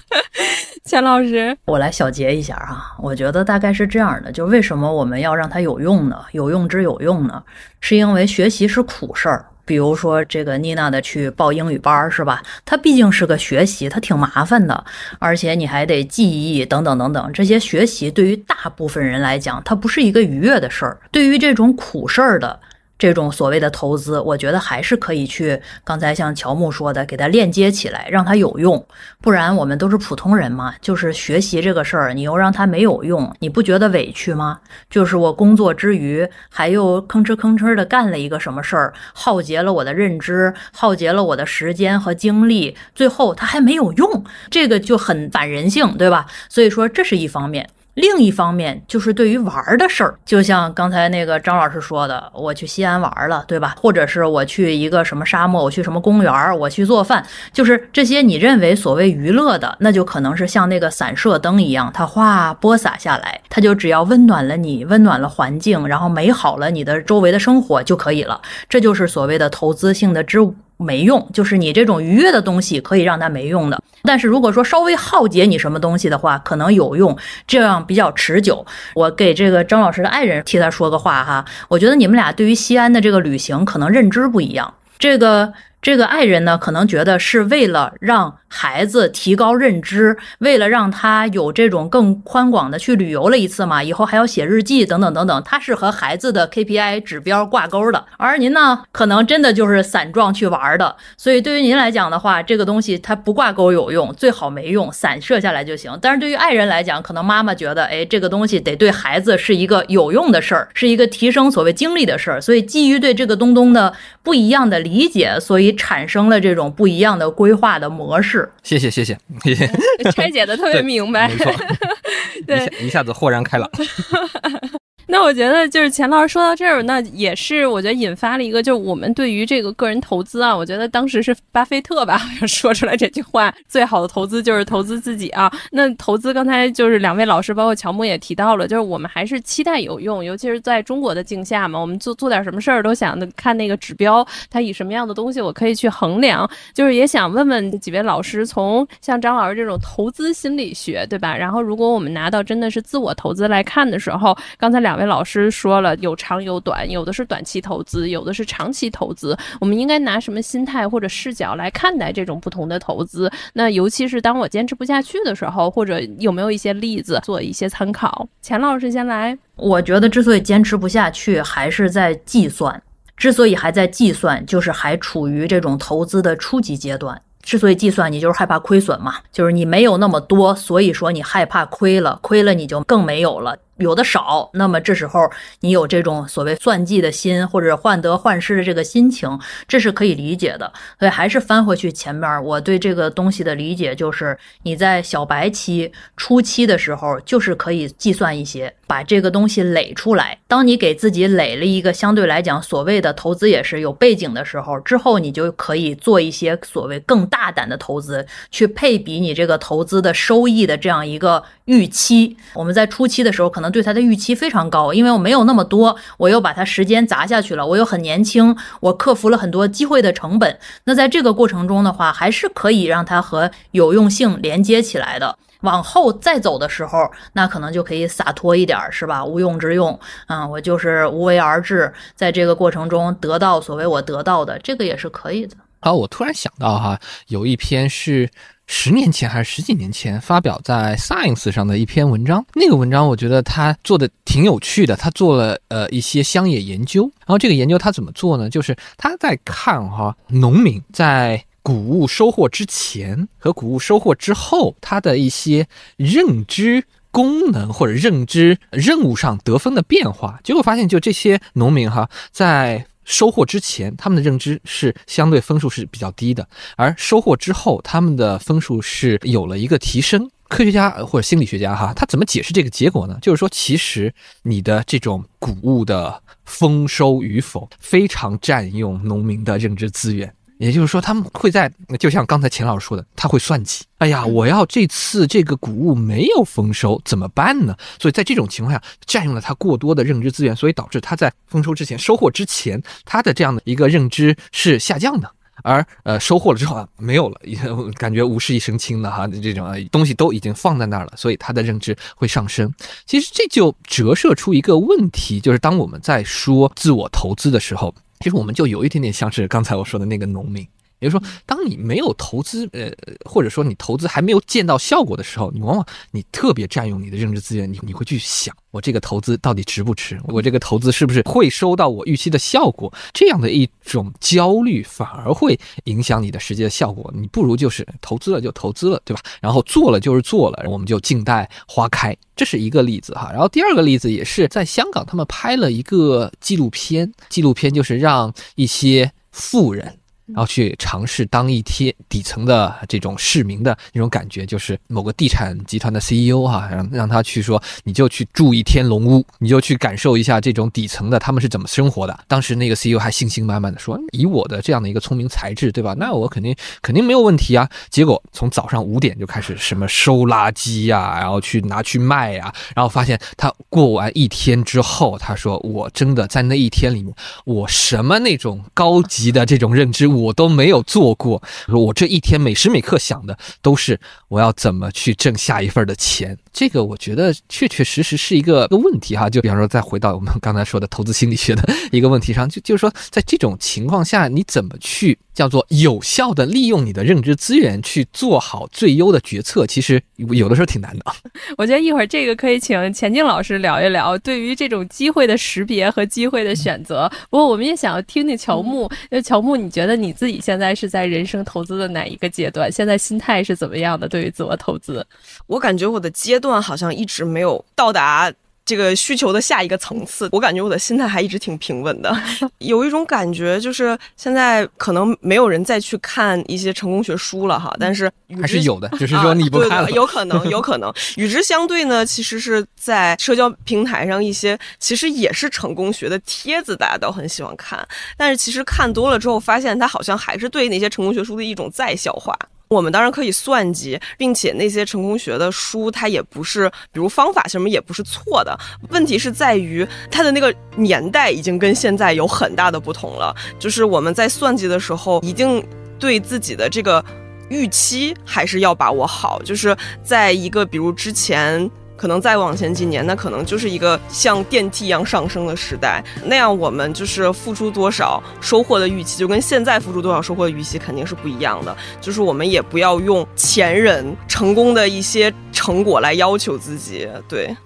B: 钱老师，
A: 我来小结一下啊，我觉得大概是这样的，就为什么我们要让它有用呢？有用之有用呢，是因为学习是苦事儿。比如说这个妮娜的去报英语班是吧？它毕竟是个学习，它挺麻烦的，而且你还得记忆等等等等。这些学习对于大部分人来讲，它不是一个愉悦的事儿。对于这种苦事儿的。这种所谓的投资，我觉得还是可以去。刚才像乔木说的，给它链接起来，让它有用。不然我们都是普通人嘛，就是学习这个事儿，你又让它没有用，你不觉得委屈吗？就是我工作之余，还又吭哧吭哧的干了一个什么事儿，耗竭了我的认知，耗竭了我的时间和精力，最后它还没有用，这个就很反人性，对吧？所以说这是一方面。另一方面，就是对于玩的事儿，就像刚才那个张老师说的，我去西安玩了，对吧？或者是我去一个什么沙漠，我去什么公园，我去做饭，就是这些你认为所谓娱乐的，那就可能是像那个散射灯一样，它哗播洒下来，它就只要温暖了你，温暖了环境，然后美好了你的周围的生活就可以了。这就是所谓的投资性的之没用，就是你这种愉悦的东西可以让它没用的。但是如果说稍微耗竭你什么东西的话，可能有用，这样比较持久。我给这个张老师的爱人替他说个话哈，我觉得你们俩对于西安的这个旅行可能认知不一样。这个这个爱人呢，可能觉得是为了让。孩子提高认知，为了让他有这种更宽广的去旅游了一次嘛，以后还要写日记等等等等，他是和孩子的 KPI 指标挂钩的。而您呢，可能真的就是散状去玩的。所以对于您来讲的话，这个东西它不挂钩有用，最好没用，散射下来就行。但是对于爱人来讲，可能妈妈觉得，哎，这个东西得对孩子是一个有用的事儿，是一个提升所谓经历的事儿。所以基于对这个东东的不一样的理解，所以产生了这种不一样的规划的模式。
D: 谢谢谢谢谢谢，
B: 拆解的特别明白，
D: 没错，对，一下子豁然开朗。
B: 那我觉得就是钱老师说到这儿，那也是我觉得引发了一个，就是我们对于这个个人投资啊，我觉得当时是巴菲特吧，好像说出来这句话，最好的投资就是投资自己啊。那投资刚才就是两位老师，包括乔木也提到了，就是我们还是期待有用，尤其是在中国的境下嘛，我们做做点什么事儿都想看那个指标，它以什么样的东西我可以去衡量，就是也想问问几位老师，从像张老师这种投资心理学，对吧？然后如果我们拿到真的是自我投资来看的时候，刚才两位。老师说了，有长有短，有的是短期投资，有的是长期投资。我们应该拿什么心态或者视角来看待这种不同的投资？那尤其是当我坚持不下去的时候，或者有没有一些例子做一些参考？钱老师先来。
A: 我觉得之所以坚持不下去，还是在计算；之所以还在计算，就是还处于这种投资的初级阶段。之所以计算，你就是害怕亏损嘛，就是你没有那么多，所以说你害怕亏了，亏了你就更没有了。有的少，那么这时候你有这种所谓算计的心，或者患得患失的这个心情，这是可以理解的。所以还是翻回去前面，我对这个东西的理解就是，你在小白期初期的时候，就是可以计算一些，把这个东西垒出来。当你给自己垒了一个相对来讲所谓的投资也是有背景的时候，之后你就可以做一些所谓更大胆的投资，去配比你这个投资的收益的这样一个预期。我们在初期的时候可能。对他的预期非常高，因为我没有那么多，我又把他时间砸下去了，我又很年轻，我克服了很多机会的成本。那在这个过程中的话，还是可以让它和有用性连接起来的。往后再走的时候，那可能就可以洒脱一点，是吧？无用之用，嗯，我就是无为而治，在这个过程中得到所谓我得到的，这个也是可以的。
D: 好，我突然想到哈，有一篇是。十年前还是十几年前发表在 Science 上的一篇文章，那个文章我觉得他做的挺有趣的。他做了呃一些乡野研究，然后这个研究他怎么做呢？就是他在看哈农民在谷物收获之前和谷物收获之后，他的一些认知功能或者认知任务上得分的变化。结果发现，就这些农民哈在。收获之前，他们的认知是相对分数是比较低的，而收获之后，他们的分数是有了一个提升。科学家或者心理学家哈，他怎么解释这个结果呢？就是说，其实你的这种谷物的丰收与否，非常占用农民的认知资源。也就是说，他们会在，就像刚才钱老师说的，他会算计。哎呀，我要这次这个谷物没有丰收，怎么办呢？所以在这种情况下，占用了他过多的认知资源，所以导致他在丰收之前、收获之前，他的这样的一个认知是下降的。而呃，收获了之后啊，没有了，感觉无事一身轻的哈，这种东西都已经放在那儿了，所以他的认知会上升。其实这就折射出一个问题，就是当我们在说自我投资的时候。其实我们就有一点点像是刚才我说的那个农民，也就是说，当你没有投资，呃，或者说你投资还没有见到效果的时候，你往往你特别占用你的认知资源，你你会去想，我这个投资到底值不值？我这个投资是不是会收到我预期的效果？这样的一种焦虑反而会影响你的实际的效果。你不如就是投资了就投资了，对吧？然后做了就是做了，我们就静待花开。这是一个例子哈，然后第二个例子也是在香港，他们拍了一个纪录片，纪录片就是让一些富人。然后去尝试当一天底层的这种市民的那种感觉，就是某个地产集团的 CEO 哈，让让他去说，你就去住一天龙屋，你就去感受一下这种底层的他们是怎么生活的。当时那个 CEO 还信心满满的说，以我的这样的一个聪明才智，对吧？那我肯定肯定没有问题啊。结果从早上五点就开始什么收垃圾呀，然后去拿去卖呀，然后发现他过完一天之后，他说我真的在那一天里面，我什么那种高级的这种认知我。我都没有做过。我这一天每时每刻想的都是我要怎么去挣下一份的钱。这个我觉得确确实实是一个个问题哈。就比方说，再回到我们刚才说的投资心理学的一个问题上，就就是说，在这种情况下，你怎么去叫做有效的利用你的认知资源去做好最优的决策？其实有的时候挺难的。
B: 我觉得一会儿这个可以请钱静老师聊一聊，对于这种机会的识别和机会的选择。不过我们也想要听听乔木，那乔木，你觉得你自己现在是在人生投资的哪一个阶段？现在心态是怎么样的？对于自我投资，
C: 我感觉我的阶段好像一直没有到达。这个需求的下一个层次，我感觉我的心态还一直挺平稳的，有一种感觉就是现在可能没有人再去看一些成功学书了哈，但是
D: 还是有的，就是说你不看
C: 了，有可能，有可能。与之相对呢，其实是在社交平台上一些其实也是成功学的帖子，大家都很喜欢看，但是其实看多了之后，发现它好像还是对那些成功学书的一种再消化。我们当然可以算计，并且那些成功学的书，它也不是，比如方法什么也不是错的。问题是在于它的那个年代已经跟现在有很大的不同了。就是我们在算计的时候，一定对自己的这个预期还是要把握好。就是在一个比如之前。可能再往前几年，那可能就是一个像电梯一样上升的时代。那样我们就是付出多少，收获的预期就跟现在付出多少收获的预期肯定是不一样的。就是我们也不要用前人成功的一些成果来要求自己。对。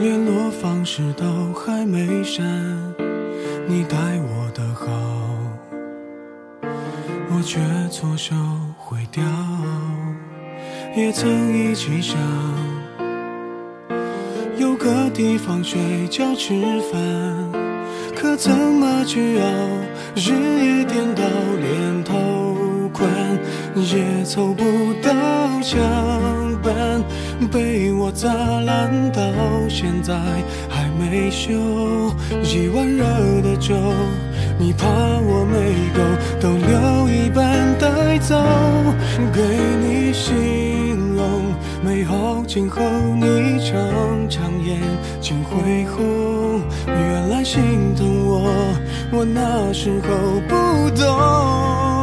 C: 联络方式都还没删，你待我的好，我却错手毁掉。也曾一起想有个地方睡觉吃饭，可怎么去熬？日夜颠倒，连头款也凑不到墙板，被我砸烂到现在还没修。一碗热的粥，你怕我没够，都留一半带走，给你心美好今后，你常常眼睛会红，原来心疼我，我那时候不懂。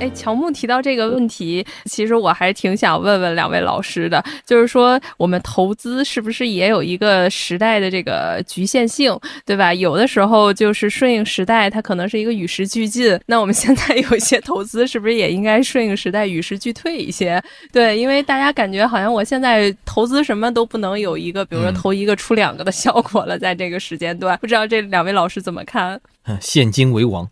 B: 哎，乔木提到这个问题，其实我还挺想问问两位老师的，就是说我们投资是不是也有一个时代的这个局限性，对吧？有的时候就是顺应时代，它可能是一个与时俱进。那我们现在有一些投资，是不是也应该顺应时代，与时俱退一些？对，因为大家感觉好像我现在投资什么都不能有一个，比如说投一个出两个的效果了，在这个时间段，不知道这两位老师怎么看？
D: 现金为王，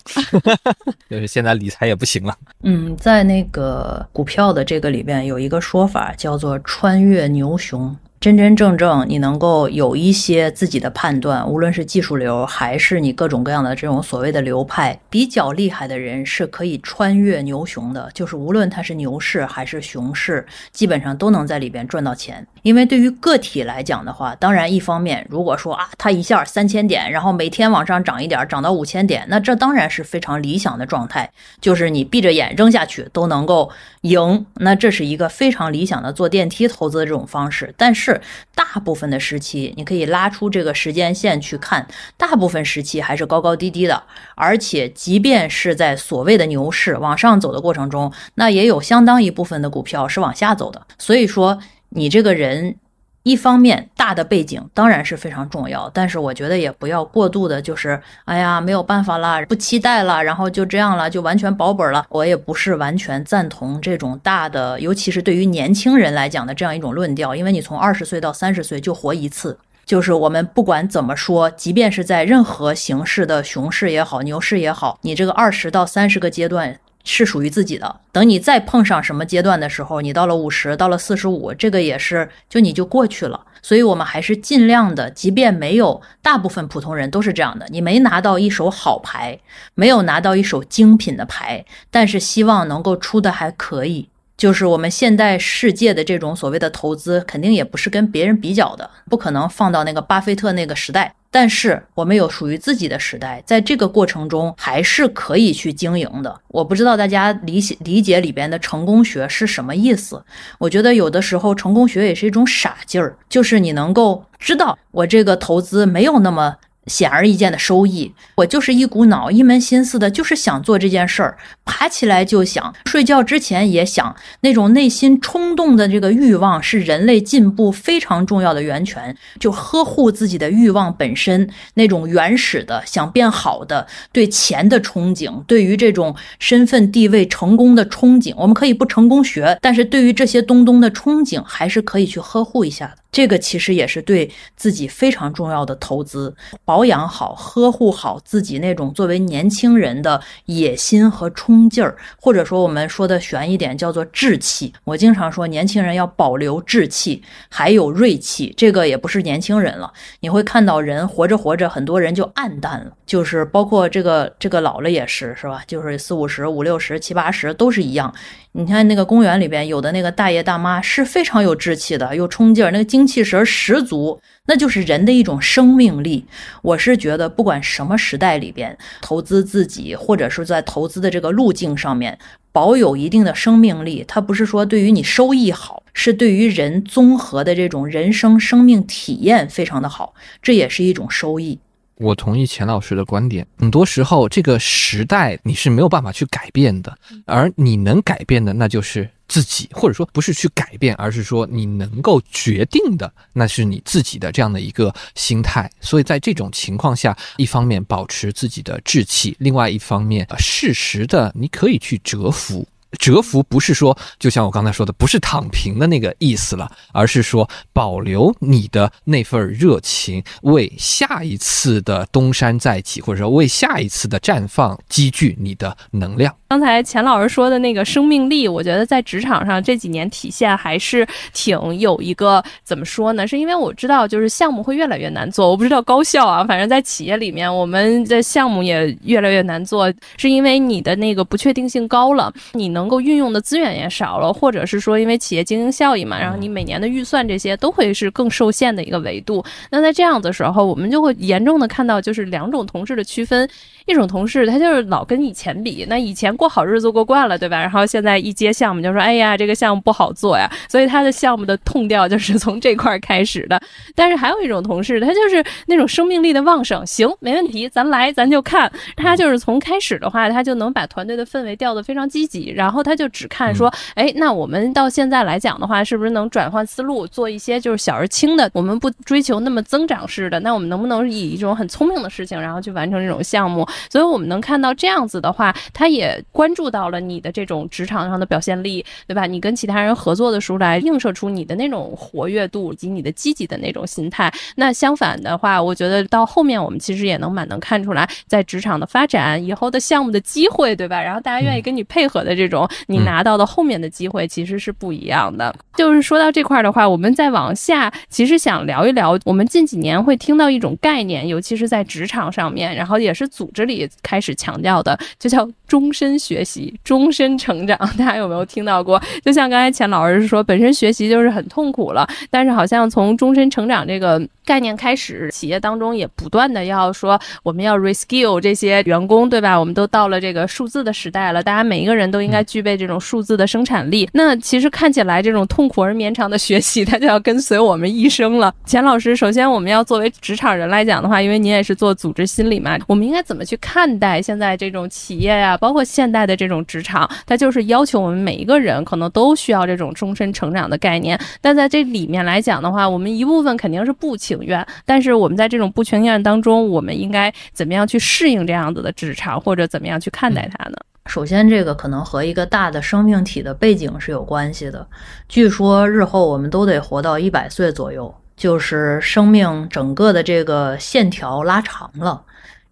D: 就是现在理财也不行了。
A: 嗯，在那个股票的这个里边有一个说法叫做穿越牛熊。真真正正，你能够有一些自己的判断，无论是技术流还是你各种各样的这种所谓的流派，比较厉害的人是可以穿越牛熊的。就是无论他是牛市还是熊市，基本上都能在里边赚到钱。因为对于个体来讲的话，当然一方面，如果说啊，他一下三千点，然后每天往上涨一点，涨到五千点，那这当然是非常理想的状态，就是你闭着眼扔下去都能够赢。那这是一个非常理想的坐电梯投资的这种方式，但是。大部分的时期，你可以拉出这个时间线去看，大部分时期还是高高低低的，而且即便是在所谓的牛市往上走的过程中，那也有相当一部分的股票是往下走的。所以说，你这个人。一方面，大的背景当然是非常重要，但是我觉得也不要过度的，就是哎呀没有办法了，不期待了，然后就这样了，就完全保本了。我也不是完全赞同这种大的，尤其是对于年轻人来讲的这样一种论调，因为你从二十岁到三十岁就活一次，就是我们不管怎么说，即便是在任何形式的熊市也好，牛市也好，你这个二十到三十个阶段。是属于自己的。等你再碰上什么阶段的时候，你到了五十，到了四十五，这个也是就你就过去了。所以，我们还是尽量的，即便没有大部分普通人都是这样的，你没拿到一手好牌，没有拿到一手精品的牌，但是希望能够出的还可以。就是我们现代世界的这种所谓的投资，肯定也不是跟别人比较的，不可能放到那个巴菲特那个时代。但是我们有属于自己的时代，在这个过程中还是可以去经营的。我不知道大家理解理解里边的成功学是什么意思？我觉得有的时候成功学也是一种傻劲儿，就是你能够知道我这个投资没有那么显而易见的收益，我就是一股脑、一门心思的，就是想做这件事儿，爬起来就想，睡觉之前也想，那种内心冲动的这个欲望是人类进步非常重要的源泉。就呵护自己的欲望本身，那种原始的想变好的、对钱的憧憬，对于这种身份地位、成功的憧憬，我们可以不成功学，但是对于这些东东的憧憬，还是可以去呵护一下的。这个其实也是对自己非常重要的投资，保养好、呵护好自己那种作为年轻人的野心和冲劲儿，或者说我们说的悬一点叫做志气。我经常说，年轻人要保留志气，还有锐气。这个也不是年轻人了，你会看到人活着活着，很多人就暗淡了，就是包括这个这个老了也是，是吧？就是四五十、五六十、七八十都是一样。你看那个公园里边有的那个大爷大妈是非常有志气的，有冲劲儿，那个精气神十足，那就是人的一种生命力。我是觉得，不管什么时代里边，投资自己或者是在投资的这个路径上面，保有一定的生命力，它不是说对于你收益好，是对于人综合的这种人生生命体验非常的好，这也是一种收益。
D: 我同意钱老师的观点，很多时候这个时代你是没有办法去改变的，而你能改变的那就是自己，或者说不是去改变，而是说你能够决定的，那是你自己的这样的一个心态。所以在这种情况下，一方面保持自己的志气，另外一方面，适时的你可以去蛰伏。蛰伏不是说，就像我刚才说的，不是躺平的那个意思了，而是说保留你的那份热情，为下一次的东山再起，或者说为下一次的绽放积聚你的能量。
B: 刚才钱老师说的那个生命力，我觉得在职场上这几年体现还是挺有一个怎么说呢？是因为我知道，就是项目会越来越难做。我不知道高校啊，反正在企业里面，我们的项目也越来越难做，是因为你的那个不确定性高了，你能够运用的资源也少了，或者是说因为企业经营效益嘛，然后你每年的预算这些都会是更受限的一个维度。那在这样的时候，我们就会严重的看到就是两种同事的区分。一种同事，他就是老跟以前比，那以前过好日子过惯了，对吧？然后现在一接项目就说，哎呀，这个项目不好做呀，所以他的项目的痛调就是从这块开始的。但是还有一种同事，他就是那种生命力的旺盛，行，没问题，咱来，咱就看。他就是从开始的话，他就能把团队的氛围调得非常积极，然后他就只看说，哎，那我们到现在来讲的话，是不是能转换思路，做一些就是小而轻的，我们不追求那么增长式的，那我们能不能以一种很聪明的事情，然后去完成这种项目？所以我们能看到这样子的话，他也关注到了你的这种职场上的表现力，对吧？你跟其他人合作的时候来映射出你的那种活跃度以及你的积极的那种心态。那相反的话，我觉得到后面我们其实也能蛮能看出来，在职场的发展以后的项目的机会，对吧？然后大家愿意跟你配合的这种，你拿到的后面的机会其实是不一样的。就是说到这块的话，我们再往下，其实想聊一聊，我们近几年会听到一种概念，尤其是在职场上面，然后也是组织里。开始强调的就叫终身学习、终身成长，大家有没有听到过？就像刚才钱老师说，本身学习就是很痛苦了，但是好像从终身成长这个概念开始，企业当中也不断的要说我们要 reskill 这些员工，对吧？我们都到了这个数字的时代了，大家每一个人都应该具备这种数字的生产力。那其实看起来这种痛苦而绵长的学习，它就要跟随我们一生了。钱老师，首先我们要作为职场人来讲的话，因为您也是做组织心理嘛，我们应该怎么去看？待现在这种企业呀，包括现代的这种职场，它就是要求我们每一个人可能都需要这种终身成长的概念。但在这里面来讲的话，我们一部分肯定是不情愿，但是我们在这种不情愿当中，我们应该怎么样去适应这样子的职场，或者怎么样去看待它呢？
A: 首先，这个可能和一个大的生命体的背景是有关系的。据说日后我们都得活到一百岁左右，就是生命整个的这个线条拉长了。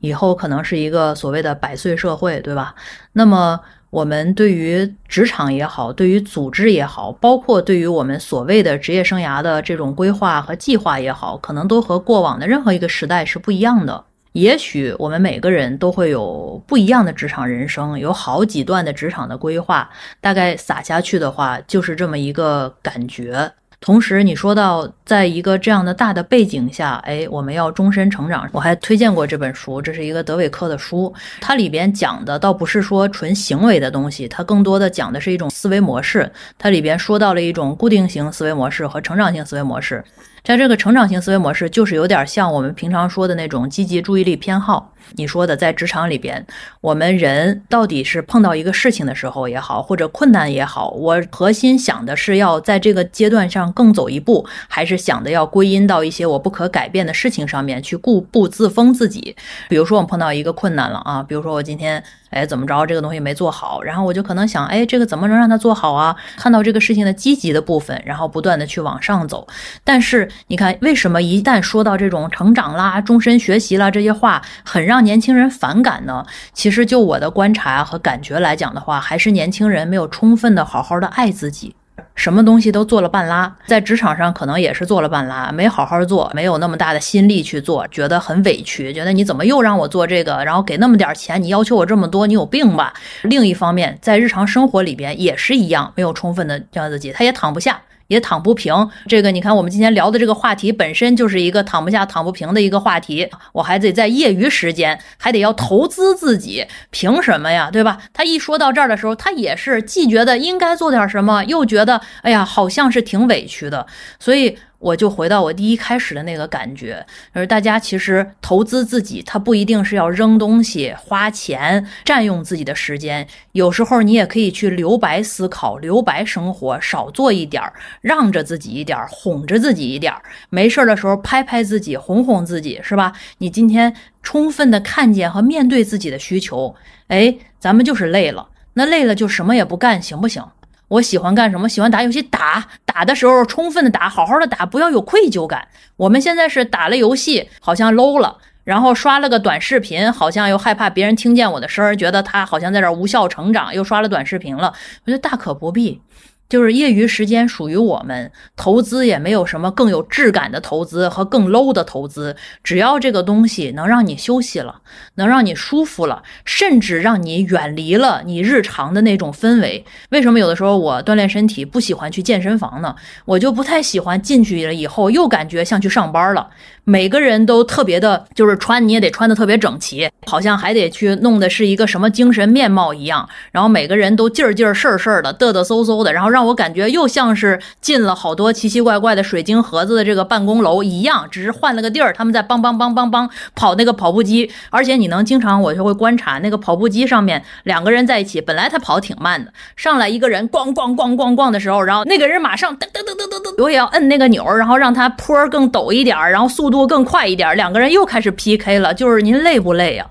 A: 以后可能是一个所谓的百岁社会，对吧？那么我们对于职场也好，对于组织也好，包括对于我们所谓的职业生涯的这种规划和计划也好，可能都和过往的任何一个时代是不一样的。也许我们每个人都会有不一样的职场人生，有好几段的职场的规划，大概撒下去的话，就是这么一个感觉。同时，你说到在一个这样的大的背景下，哎，我们要终身成长。我还推荐过这本书，这是一个德韦克的书，它里边讲的倒不是说纯行为的东西，它更多的讲的是一种思维模式。它里边说到了一种固定型思维模式和成长性思维模式。在这个成长型思维模式，就是有点像我们平常说的那种积极注意力偏好。你说的，在职场里边，我们人到底是碰到一个事情的时候也好，或者困难也好，我核心想的是要在这个阶段上更走一步，还是想的要归因到一些我不可改变的事情上面去固步自封自己？比如说，我们碰到一个困难了啊，比如说我今天。哎，怎么着？这个东西没做好，然后我就可能想，哎，这个怎么能让它做好啊？看到这个事情的积极的部分，然后不断的去往上走。但是你看，为什么一旦说到这种成长啦、终身学习啦这些话，很让年轻人反感呢？其实就我的观察和感觉来讲的话，还是年轻人没有充分的好好的爱自己。什么东西都做了半拉，在职场上可能也是做了半拉，没好好做，没有那么大的心力去做，觉得很委屈，觉得你怎么又让我做这个，然后给那么点钱，你要求我这么多，你有病吧？另一方面，在日常生活里边也是一样，没有充分的教自己，他也躺不下。也躺不平，这个你看，我们今天聊的这个话题本身就是一个躺不下、躺不平的一个话题。我还得在业余时间，还得要投资自己，凭什么呀？对吧？他一说到这儿的时候，他也是既觉得应该做点什么，又觉得哎呀，好像是挺委屈的，所以。我就回到我第一开始的那个感觉，而大家其实投资自己，它不一定是要扔东西、花钱、占用自己的时间，有时候你也可以去留白思考、留白生活，少做一点儿，让着自己一点儿，哄着自己一点儿，没事儿的时候拍拍自己，哄哄自己，是吧？你今天充分的看见和面对自己的需求，哎，咱们就是累了，那累了就什么也不干，行不行？我喜欢干什么？喜欢打游戏，打打的时候充分的打，好好的打，不要有愧疚感。我们现在是打了游戏，好像 low 了，然后刷了个短视频，好像又害怕别人听见我的声儿，觉得他好像在这无效成长，又刷了短视频了。我觉得大可不必。就是业余时间属于我们，投资也没有什么更有质感的投资和更 low 的投资，只要这个东西能让你休息了，能让你舒服了，甚至让你远离了你日常的那种氛围。为什么有的时候我锻炼身体不喜欢去健身房呢？我就不太喜欢进去了以后又感觉像去上班了。每个人都特别的，就是穿你也得穿的特别整齐，好像还得去弄的是一个什么精神面貌一样。然后每个人都劲儿劲儿事儿事儿的，嘚嘚嗖嗖的，然后让我感觉又像是进了好多奇奇怪怪的水晶盒子的这个办公楼一样，只是换了个地儿，他们在梆梆梆梆梆跑那个跑步机。而且你能经常我就会观察那个跑步机上面两个人在一起，本来他跑挺慢的，上来一个人咣咣咣咣咣的时候，然后那个人马上噔噔噔噔噔噔，我也要摁那个钮，然后让他坡更陡一点，然后速度。更快一点，两个人又开始 PK 了。就是您累不累呀？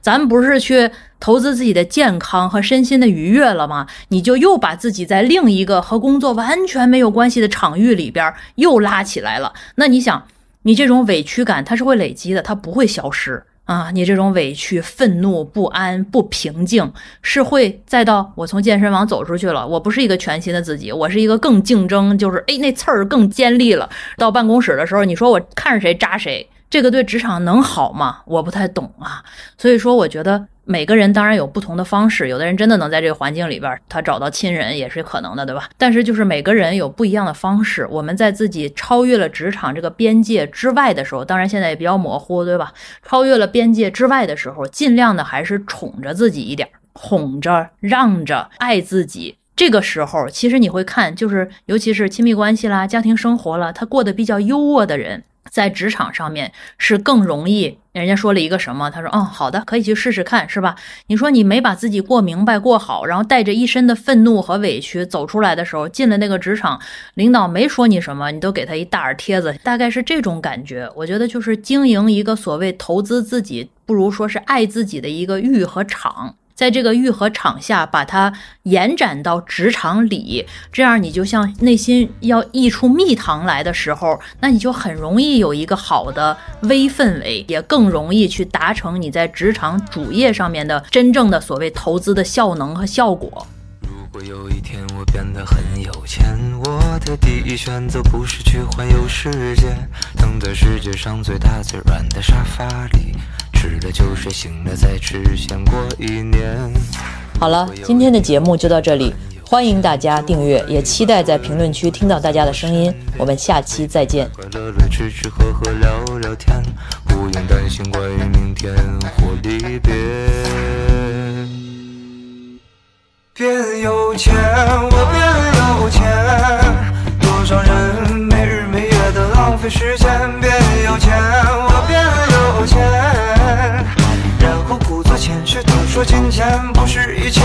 A: 咱不是去投资自己的健康和身心的愉悦了吗？你就又把自己在另一个和工作完全没有关系的场域里边又拉起来了。那你想，你这种委屈感它是会累积的，它不会消失。啊，你这种委屈、愤怒、不安、不平静，是会再到我从健身房走出去了，我不是一个全新的自己，我是一个更竞争，就是哎，那刺儿更尖利了。到办公室的时候，你说我看着谁扎谁，这个对职场能好吗？我不太懂啊，所以说我觉得。每个人当然有不同的方式，有的人真的能在这个环境里边，他找到亲人也是可能的，对吧？但是就是每个人有不一样的方式。我们在自己超越了职场这个边界之外的时候，当然现在也比较模糊，对吧？超越了边界之外的时候，尽量的还是宠着自己一点，哄着、让着、爱自己。这个时候，其实你会看，就是尤其是亲密关系啦、家庭生活了，他过得比较优渥的人。在职场上面是更容易，人家说了一个什么？他说：“哦，好的，可以去试试看，是吧？”你说你没把自己过明白、过好，然后带着一身的愤怒和委屈走出来的时候，进了那个职场，领导没说你什么，你都给他一大耳贴子，大概是这种感觉。我觉得就是经营一个所谓投资自己，不如说是爱自己的一个浴和场。在这个愈合场下，把它延展到职场里，这样你就像内心要溢出蜜糖来的时候，那你就很容易有一个好的微氛围，也更容易去达成你在职场主业上面的真正的所谓投资的效能和效果。
E: 如果有一天我变得很有钱，我的第一选择不是去环游世界，躺在世界上最大最软的沙发里。吃了就睡，醒了再吃，先过一年。
A: 好了，今天的节目就到这里。欢迎大家订阅，也期待在评论区听到大家的声音。我们下期再见。
E: 快乐乐，吃吃喝喝，聊聊天，不用担心关于明天或离别。变有钱，我变有钱，多少人浪费时间。变有钱，我变有钱，然后故作谦虚地说金钱不是一切。